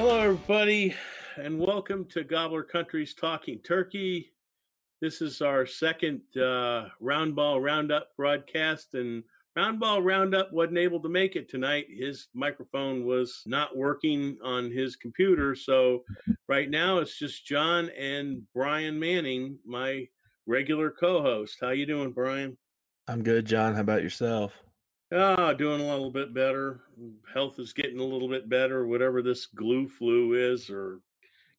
Hello, everybody, and welcome to Gobbler Country's Talking Turkey. This is our second uh, Roundball Roundup broadcast, and Roundball Roundup wasn't able to make it tonight. His microphone was not working on his computer, so right now it's just John and Brian Manning, my regular co-host. How you doing, Brian? I'm good, John. How about yourself? Ah, doing a little bit better. Health is getting a little bit better. Whatever this glue flu is, or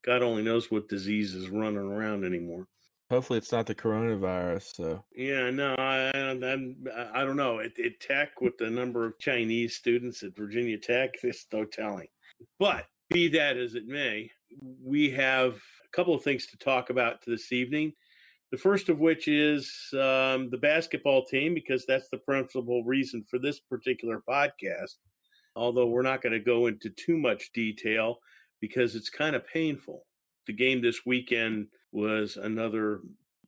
God only knows what disease is running around anymore. Hopefully, it's not the coronavirus. So, Yeah, no, I, I, I don't know. At, at Tech, with the number of Chinese students at Virginia Tech, there's no telling. But be that as it may, we have a couple of things to talk about this evening. The first of which is um, the basketball team, because that's the principal reason for this particular podcast. Although we're not going to go into too much detail because it's kind of painful. The game this weekend was another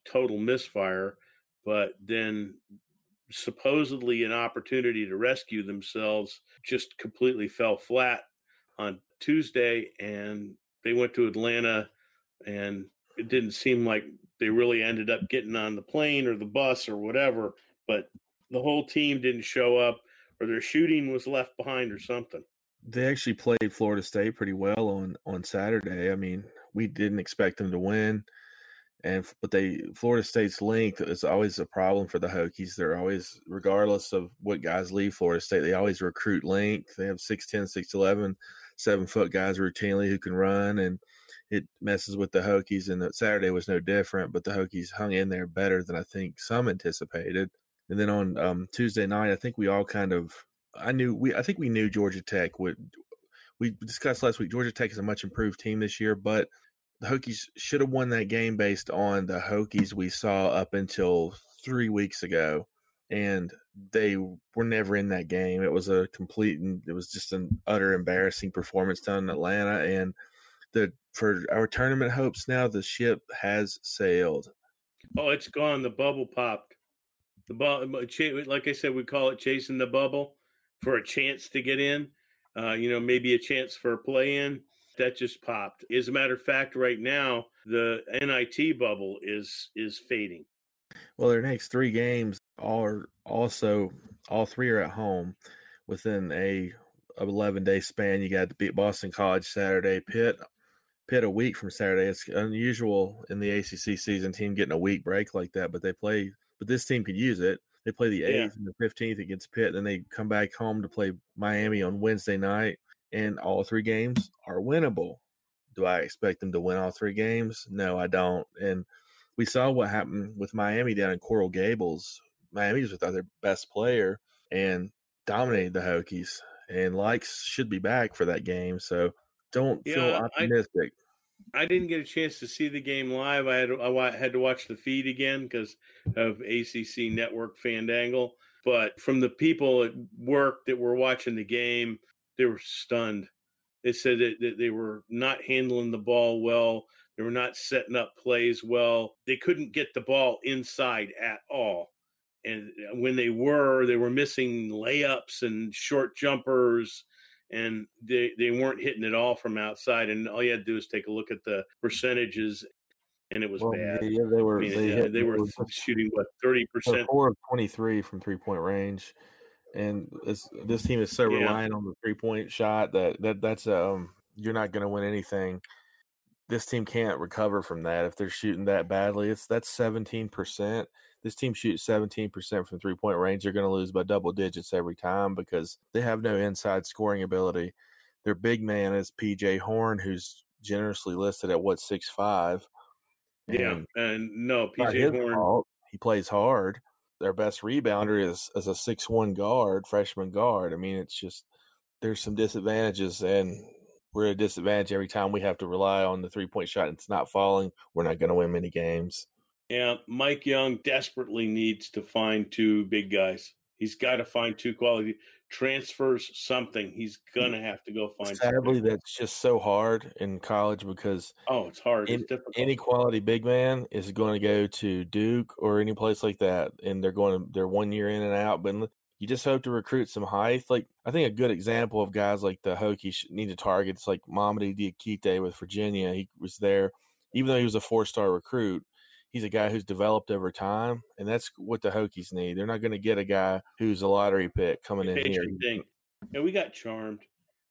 total misfire, but then supposedly an opportunity to rescue themselves just completely fell flat on Tuesday, and they went to Atlanta, and it didn't seem like they really ended up getting on the plane or the bus or whatever, but the whole team didn't show up or their shooting was left behind or something. they actually played Florida State pretty well on on Saturday. I mean, we didn't expect them to win, and but they Florida State's length is always a problem for the Hokies. They're always, regardless of what guys leave Florida State, they always recruit length. They have 6'10", 6'11", seven foot guys routinely who can run, and it messes with the Hokies. And Saturday was no different, but the Hokies hung in there better than I think some anticipated. And then on um, Tuesday night, I think we all kind of I knew we I think we knew Georgia Tech would we discussed last week Georgia Tech is a much improved team this year, but the Hokies should have won that game based on the Hokies we saw up until 3 weeks ago and they were never in that game. It was a complete and it was just an utter embarrassing performance down in Atlanta and the for our tournament hopes now the ship has sailed. Oh, it's gone. The bubble popped. The ball, like I said, we call it chasing the bubble for a chance to get in. Uh, you know, maybe a chance for a play in. That just popped. As a matter of fact, right now the NIT bubble is is fading. Well, their next three games are also all three are at home within a 11 day span. You got to beat Boston College Saturday, Pitt Pitt a week from Saturday. It's unusual in the ACC season team getting a week break like that, but they play. But this team could use it. They play the Yeah. eighth and the fifteenth against Pitt, then they come back home to play Miami on Wednesday night, and all three games are winnable. Do I expect them to win all three games? No, I don't. And we saw what happened with Miami down in Coral Gables. Miami was without their best player and dominated the Hokies. And likes should be back for that game. So don't feel Yeah, I- optimistic. I didn't get a chance to see the game live. I had to, I had to watch the feed again because of ACC Network Fandangle. But from the people at work that were watching the game, they were stunned. They said that, that they were not handling the ball well. They were not setting up plays well. They couldn't get the ball inside at all. And uh, when they were, they were missing layups and short jumpers and they, they weren't hitting it all from outside. And all you had to do is take a look at the percentages. and it was Well, bad. yeah, they were I mean, they, hit, they were shooting what thirty percent, four of twenty three from three point range, and this this team is so Yeah. reliant on the three point shot that that that's um you're not going to win anything. This team can't recover from that if they're shooting that badly. It's that's seventeen percent. This team shoots seventeen percent from three point range. They're going to lose by double digits every time because they have no inside scoring ability. Their big man is PJ Horne, who's generously listed at what six five. Yeah, and no, PJ Horne. fault. He plays hard. Their best rebounder is is a six one guard, freshman guard. I mean, it's just there's some disadvantages, and we're at a disadvantage every time we have to rely on the three point shot. and It's not falling. We're not going to win many games. Yeah, Mike Young desperately needs to find two big guys. He's got to find two quality transfers. Something he's hmm. gonna have to go find. Sadly, that's just so hard in college because oh, it's hard. in- it's difficult. any quality big man is going to go to Duke or any place like that, and they're going to they're one year in and out. But you just hope to recruit some height. Like I think a good example of guys like the Hokies need to target. It's like Mamadi Diakite with Virginia. He was there, even though he was a four star recruit. He's a guy who's developed over time, and that's what the Hokies need. They're not going to get a guy who's a lottery pick coming in here. thing. And we got charmed.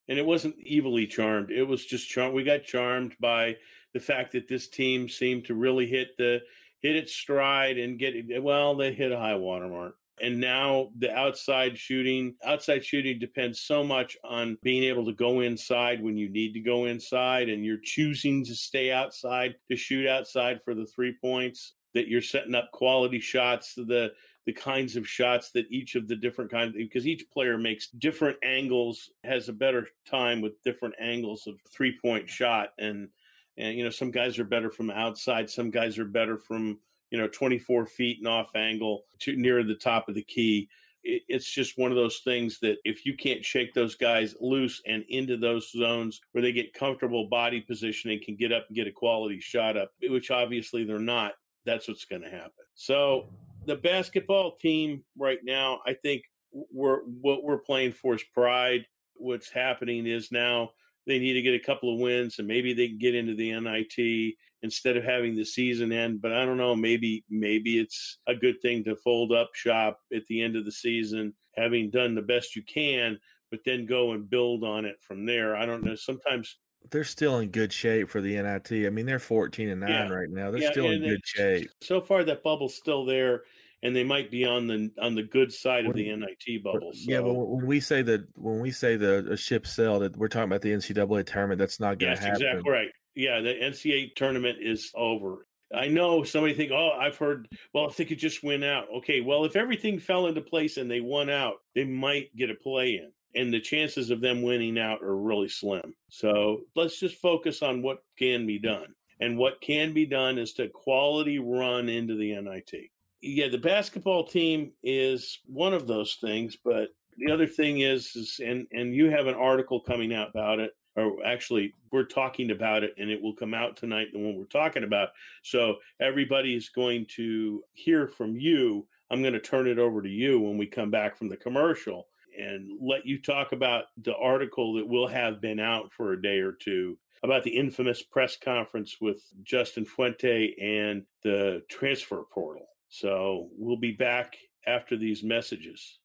And it wasn't evilly charmed. It was just charmed. We got charmed by the fact that this team seemed to really hit the hit its stride and get. Well, they hit a high water mark. And now the outside shooting, outside shooting depends so much on being able to go inside when you need to go inside, and you're choosing to stay outside to shoot outside for the three points. That you're setting up quality shots, the the kinds of shots that each of the different kinds because each player makes different angles has a better time with different angles of three point shot and and you know some guys are better from outside some guys are better from you know 24 feet and off angle to near the top of the key it, it's just one of those things that if you can't shake those guys loose and into those zones where they get comfortable body positioning can get up and get a quality shot up which obviously they're not that's what's going to happen so the basketball team right now, I think we're what we're playing for is pride. What's happening is now they need to get a couple of wins and maybe they can get into the NIT instead of having the season end. But I don't know, maybe maybe it's a good thing to fold up shop at the end of the season, having done the best you can, but then go and build on it from there. I don't know. Sometimes They're still in good shape for the NIT. I mean, they're fourteen and nine Yeah. right now. They're Yeah, still in good shape. so far that bubble's still there and they might be on the on the good side of the NIT bubble. So. Yeah, but when we say that when we say the a ship sailed, that we're talking about the NCAA tournament. That's not going Yes, to happen. exactly right. Yeah, the NCAA tournament is over. I know somebody think, oh, I've heard, well, if they could just win out. Okay, well, if everything fell into place and they won out, they might get a play in. And the chances of them winning out are really slim. So let's just focus on what can be done. And what can be done is to quality run into the NIT. Yeah, the basketball team is one of those things, but the other thing is, is and and you have an article coming out about it or actually we're talking about it and it will come out tonight the one we're talking about. So everybody is going to hear from you. I'm going to turn it over to you when we come back from the commercial and let you talk about the article that will have been out for a day or two about the infamous press conference with justin fuente and the transfer portal so we'll be back after these messages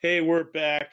hey we're back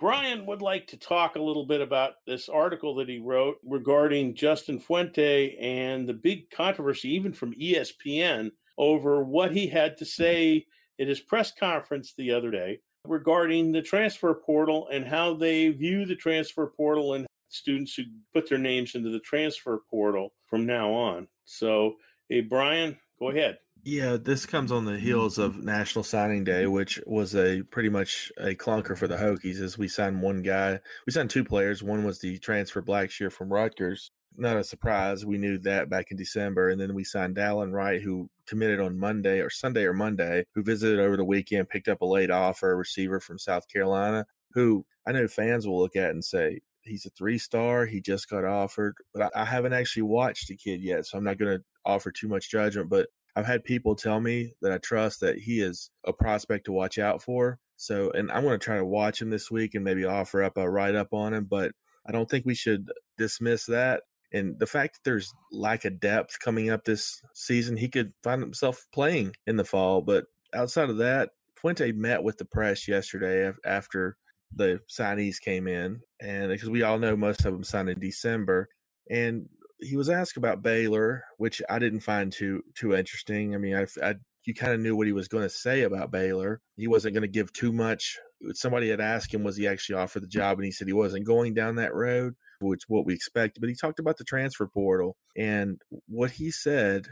Brian would like to talk a little bit about this article that he wrote regarding Justin Fuente and the big controversy, even from ESPN, over what he had to say at his press conference the other day regarding the transfer portal and how they view the transfer portal and students who put their names into the transfer portal from now on. So, hey, Brian, go ahead. Yeah, this comes on the heels of National Signing Day, which was a pretty much a clunker for the Hokies as we signed one guy. We signed two players. One was the transfer Blackshear from Rutgers. Not a surprise. We knew that back in December. And then we signed Dallin Wright, who committed on Monday or Sunday or Monday, who visited over the weekend, picked up a late offer, a receiver from South Carolina, who I know fans will look at and say, he's a three star. He just got offered, but I, I haven't actually watched the kid yet. So I'm not going to offer too much judgment. But I've had people tell me that I trust that he is a prospect to watch out for. So, and I'm going to try to watch him this week and maybe offer up a write up on him, but I don't think we should dismiss that. And the fact that there's lack of depth coming up this season, he could find himself playing in the fall. But outside of that, Fuente met with the press yesterday after the signees came in, and because we all know most of them signed in December, and he was asked about Baylor, which I didn't find too too interesting. I mean, I, I you kind of knew what he was going to say about Baylor. He wasn't going to give too much. Somebody had asked him, was he actually offered the job? And he said he wasn't going down that road, which what we expected. But he talked about the transfer portal. And what he said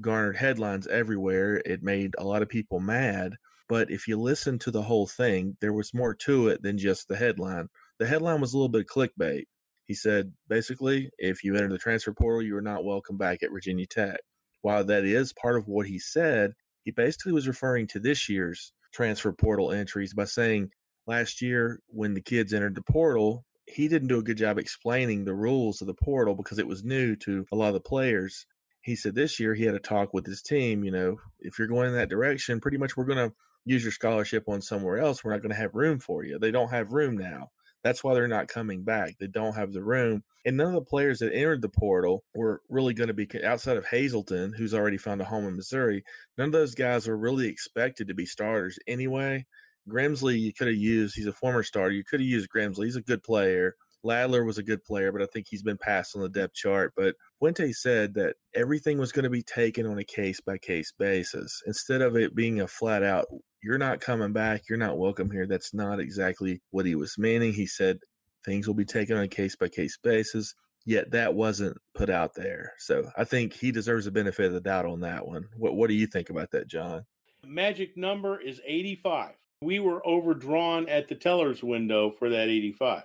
garnered headlines everywhere. It made a lot of people mad. But if you listen to the whole thing, there was more to it than just the headline. The headline was a little bit clickbait. He said, basically, if you enter the transfer portal, you are not welcome back at Virginia Tech. While that is part of what he said, he basically was referring to this year's transfer portal entries by saying last year when the kids entered the portal, he didn't do a good job explaining the rules of the portal because it was new to a lot of the players. He said this year he had a talk with his team, you know, if you're going in that direction, pretty much we're going to use your scholarship on somewhere else. We're not going to have room for you. They don't have room now. That's why they're not coming back. They don't have the room. And none of the players that entered the portal were really going to be outside of Hazelton, who's already found a home in Missouri. None of those guys were really expected to be starters anyway. Grimsley, you could have used, he's a former starter. You could have used Grimsley. He's a good player. Ladler was a good player, but I think he's been passed on the depth chart. But Fuente said that everything was going to be taken on a case by case basis instead of it being a flat out, you're not coming back. You're not welcome here. That's not exactly what he was meaning. He said things will be taken on a case by case basis. Yet that wasn't put out there. So I think he deserves the benefit of the doubt on that one. What What do you think about that, John? Magic number is 85. We were overdrawn at the teller's window for that 85.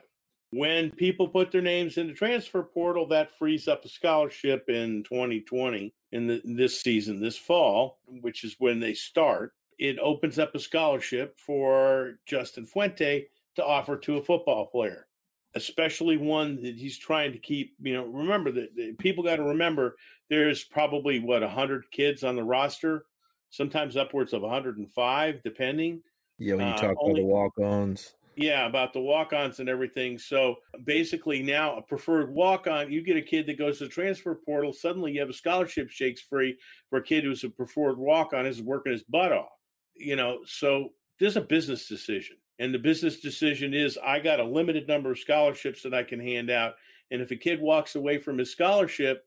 When people put their names in the transfer portal, that frees up a scholarship in 2020 in the, this season, this fall, which is when they start it opens up a scholarship for Justin Fuente to offer to a football player, especially one that he's trying to keep. You know, remember that people got to remember there's probably what 100 kids on the roster, sometimes upwards of 105, depending. Yeah, when you uh, talk uh, about the walk-ons. Yeah, about the walk-ons and everything. So basically, now a preferred walk-on, you get a kid that goes to the transfer portal. Suddenly, you have a scholarship shakes free for a kid who's a preferred walk-on is working his butt off you know, so there's a business decision. And the business decision is I got a limited number of scholarships that I can hand out. And if a kid walks away from his scholarship,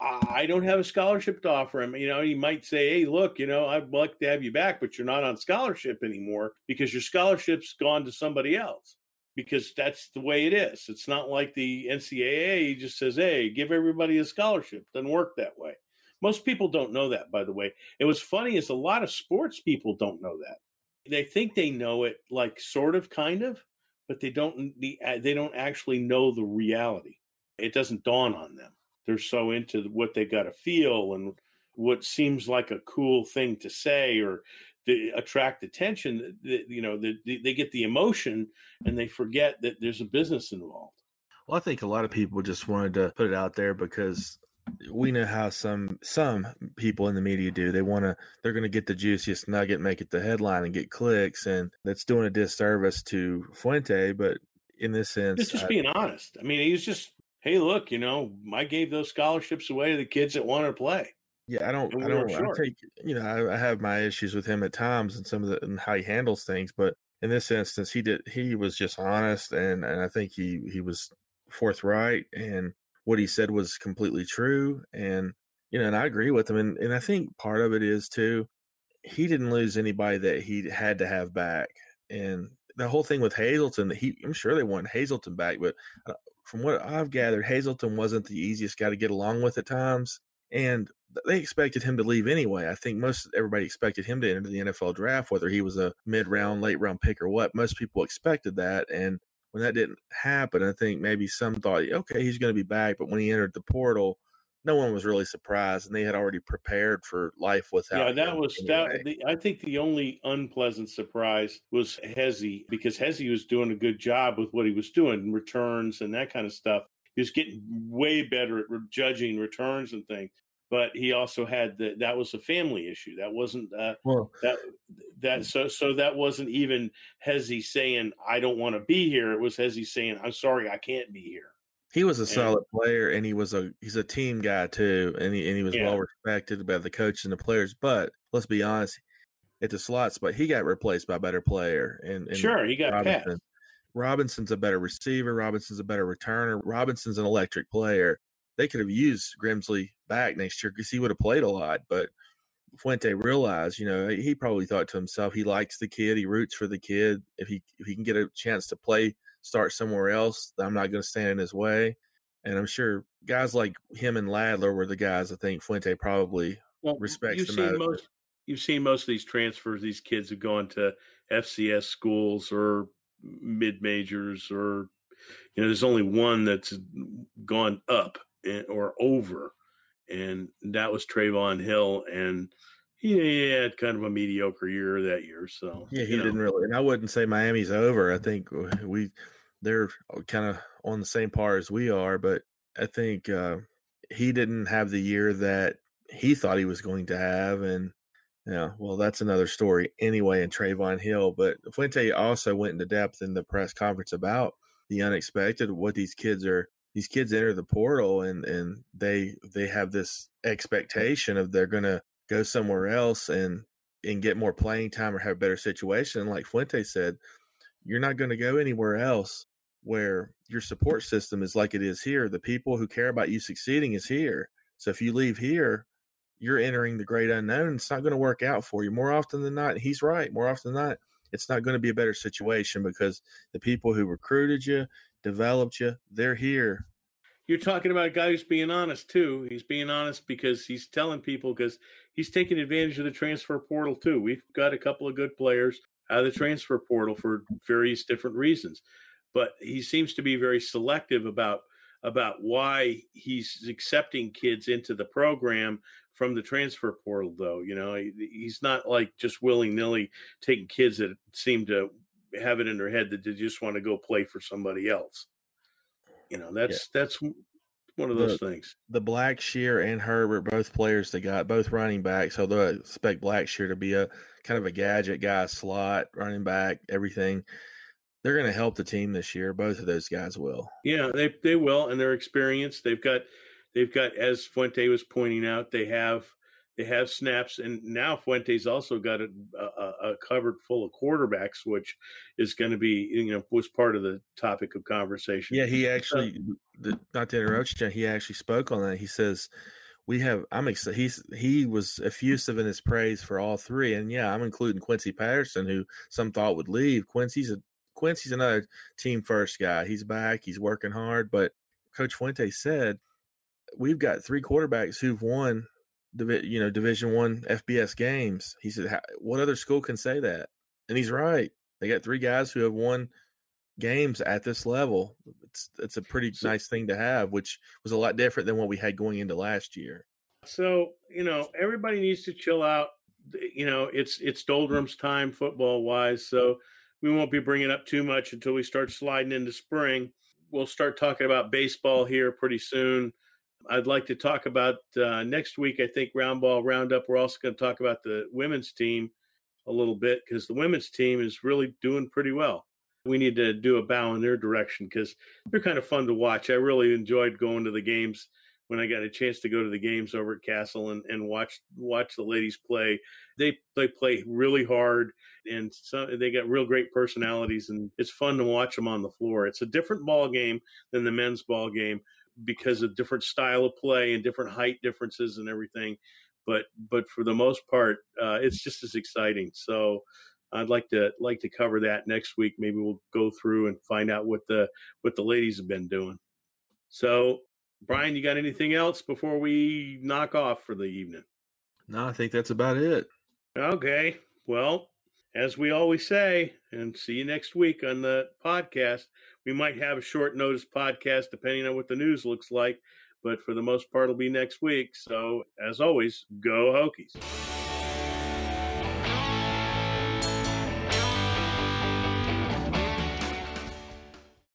I don't have a scholarship to offer him. You know, he might say, Hey, look, you know, I'd like to have you back, but you're not on scholarship anymore because your scholarship's gone to somebody else because that's the way it is. It's not like the NCAA just says, Hey, give everybody a scholarship. Doesn't work that way. Most people don't know that, by the way. And what's funny is a lot of sports people don't know that. They think they know it, like sort of, kind of, but they don't. They don't actually know the reality. It doesn't dawn on them. They're so into what they got to feel and what seems like a cool thing to say or to attract attention. You know, they, they get the emotion and they forget that there's a business involved. Well, I think a lot of people just wanted to put it out there because we know how some some people in the media do. They want to they're going to get the juiciest nugget, make it the headline, and get clicks, and that's doing a disservice to Fuente. But in this sense, it's just I, being honest. I mean, he's just, hey, look, you know, I gave those scholarships away to the kids that want to play. Yeah, I don't, I don't, I take, you know, I, I, have my issues with him at times and some of the and how he handles things, but in this instance, he did, he was just honest, and and I think he he was forthright and what he said was completely true. And, you know, and I agree with him. And, and I think part of it is too, he didn't lose anybody that he had to have back. And the whole thing with Hazelton, that he, I'm sure they want Hazelton back, but uh, from what I've gathered, Hazelton wasn't the easiest guy to get along with at times. And they expected him to leave anyway. I think most everybody expected him to enter the NFL draft, whether he was a mid round, late round pick or what. Most people expected that. And when that didn't happen, I think maybe some thought, okay, he's going to be back. But when he entered the portal, no one was really surprised, and they had already prepared for life without. Yeah, that was anyway. that. The, I think the only unpleasant surprise was Hezzy because Hezzy was doing a good job with what he was doing, returns and that kind of stuff. He was getting way better at judging returns and things but he also had that that was a family issue that wasn't uh, well, that that so so that wasn't even Hezzy saying I don't want to be here it was Hezzy saying I'm sorry I can't be here He was a And- solid player, and he was a he's a team guy too, and he and he was Yeah. well respected by the coach and the players. But let's be honest, at the slots, but he got replaced by a better player. And, and Sure, he got Robinson. passed. Robinson's a better receiver. Robinson's a better returner. Robinson's an electric player. They could have used Grimsley back next year because he would have played a lot. But Fuente realized, you know, he probably thought to himself, he likes the kid. He roots for the kid. If he if he can get a chance to play, start somewhere else, I'm not going to stand in his way. And I'm sure guys like him and Ladler were the guys I think Fuente probably Well, respects you've the seen most. You've seen most of these transfers. These kids have gone to FCS schools or mid majors, or you know, there's only one that's gone up or over, and that was Trayvon Hill, and he had kind of a mediocre year that year. So Yeah, he you know, didn't really, and I wouldn't say Miami's over. I think we they're kind of on the same par as we are, but I think uh, he didn't have the year that he thought he was going to have, and yeah, well, that's another story anyway. In Trayvon Hill, but Fuente also went into depth in the press conference about the unexpected, what these kids are. These kids enter the portal and and they they have this expectation of they're going to go somewhere else and and get more playing time or have a better situation. Like Fuente said, you're not going to go anywhere else where your support system is like it is here. The people who care about you succeeding is here. So if you leave here, you're entering the great unknown. It's not going to work out for you. More often than not, he's right. More often than not, it's not going to be a better situation because the people who recruited you, developed you, they're here. You're talking about a guy who's being honest too. He's being honest because he's telling people because he's taking advantage of the transfer portal too. We've got a couple of good players out of the transfer portal for various different reasons, but he seems to be very selective about about why he's accepting kids into the program from the transfer portal. Though you know he, he's not like just willy nilly taking kids that seem to have it in their head that they just want to go play for somebody else. You know that's that's one of those things. the Blackshear and Herbert, both players they got, both running backs. Although I expect Blackshear to be a kind of a gadget guy, slot, running back, everything. They're going to help the team this year. Both of those guys will. Yeah, they they will, and they're experienced. They've got they've got as Fuente was pointing out, they have they have snaps, and now Fuente's also got a, a, a cupboard full of quarterbacks, which is going to be you know was part of the topic of conversation. Yeah, he actually, the, not to interrupt you, he actually spoke on that. He says, "We have." I'm excited. He's he was effusive in his praise for all three, and yeah, I'm including Quincy Patterson, who some thought would leave. Quincy's a Quincy's another team first guy. He's back. He's working hard, but Coach Fuente said we've got three quarterbacks who've won, you know, Division One FBS games. He said, "What other school can say that?" And he's right. They got three guys who have won games at this level. It's it's a pretty So- nice thing to have, which was a lot different than what we had going into last year. So you know, everybody needs to chill out. You know, it's it's mm. doldrums time football wise, so we won't be bringing up too much until we start sliding into spring. We'll start talking about baseball mm. here pretty soon. I'd like to talk about uh, next week. I think round ball roundup. We're also going to talk about the women's team a little bit because the women's team is really doing pretty well. We need to do a bow in their direction because they're kind of fun to watch. I really enjoyed going to the games when I got a chance to go to the games over at Cassell and, and watch watch the ladies play. They they play really hard and so they got real great personalities and it's fun to watch them on the floor. It's a different ball game than the men's ball game because of different style of play and different height differences and everything. But but for the most part, uh, it's just as exciting. So I'd like to like to cover that next week. Maybe we'll go through and find out what the what the ladies have been doing. So Brian, you got anything else before we knock off for the evening? No, I think that's about it. Okay. Well, as we always say, and see you next week on the podcast. We might have a short notice podcast depending on what the news looks like, but for the most part, it'll be next week. So, as always, go Hokies.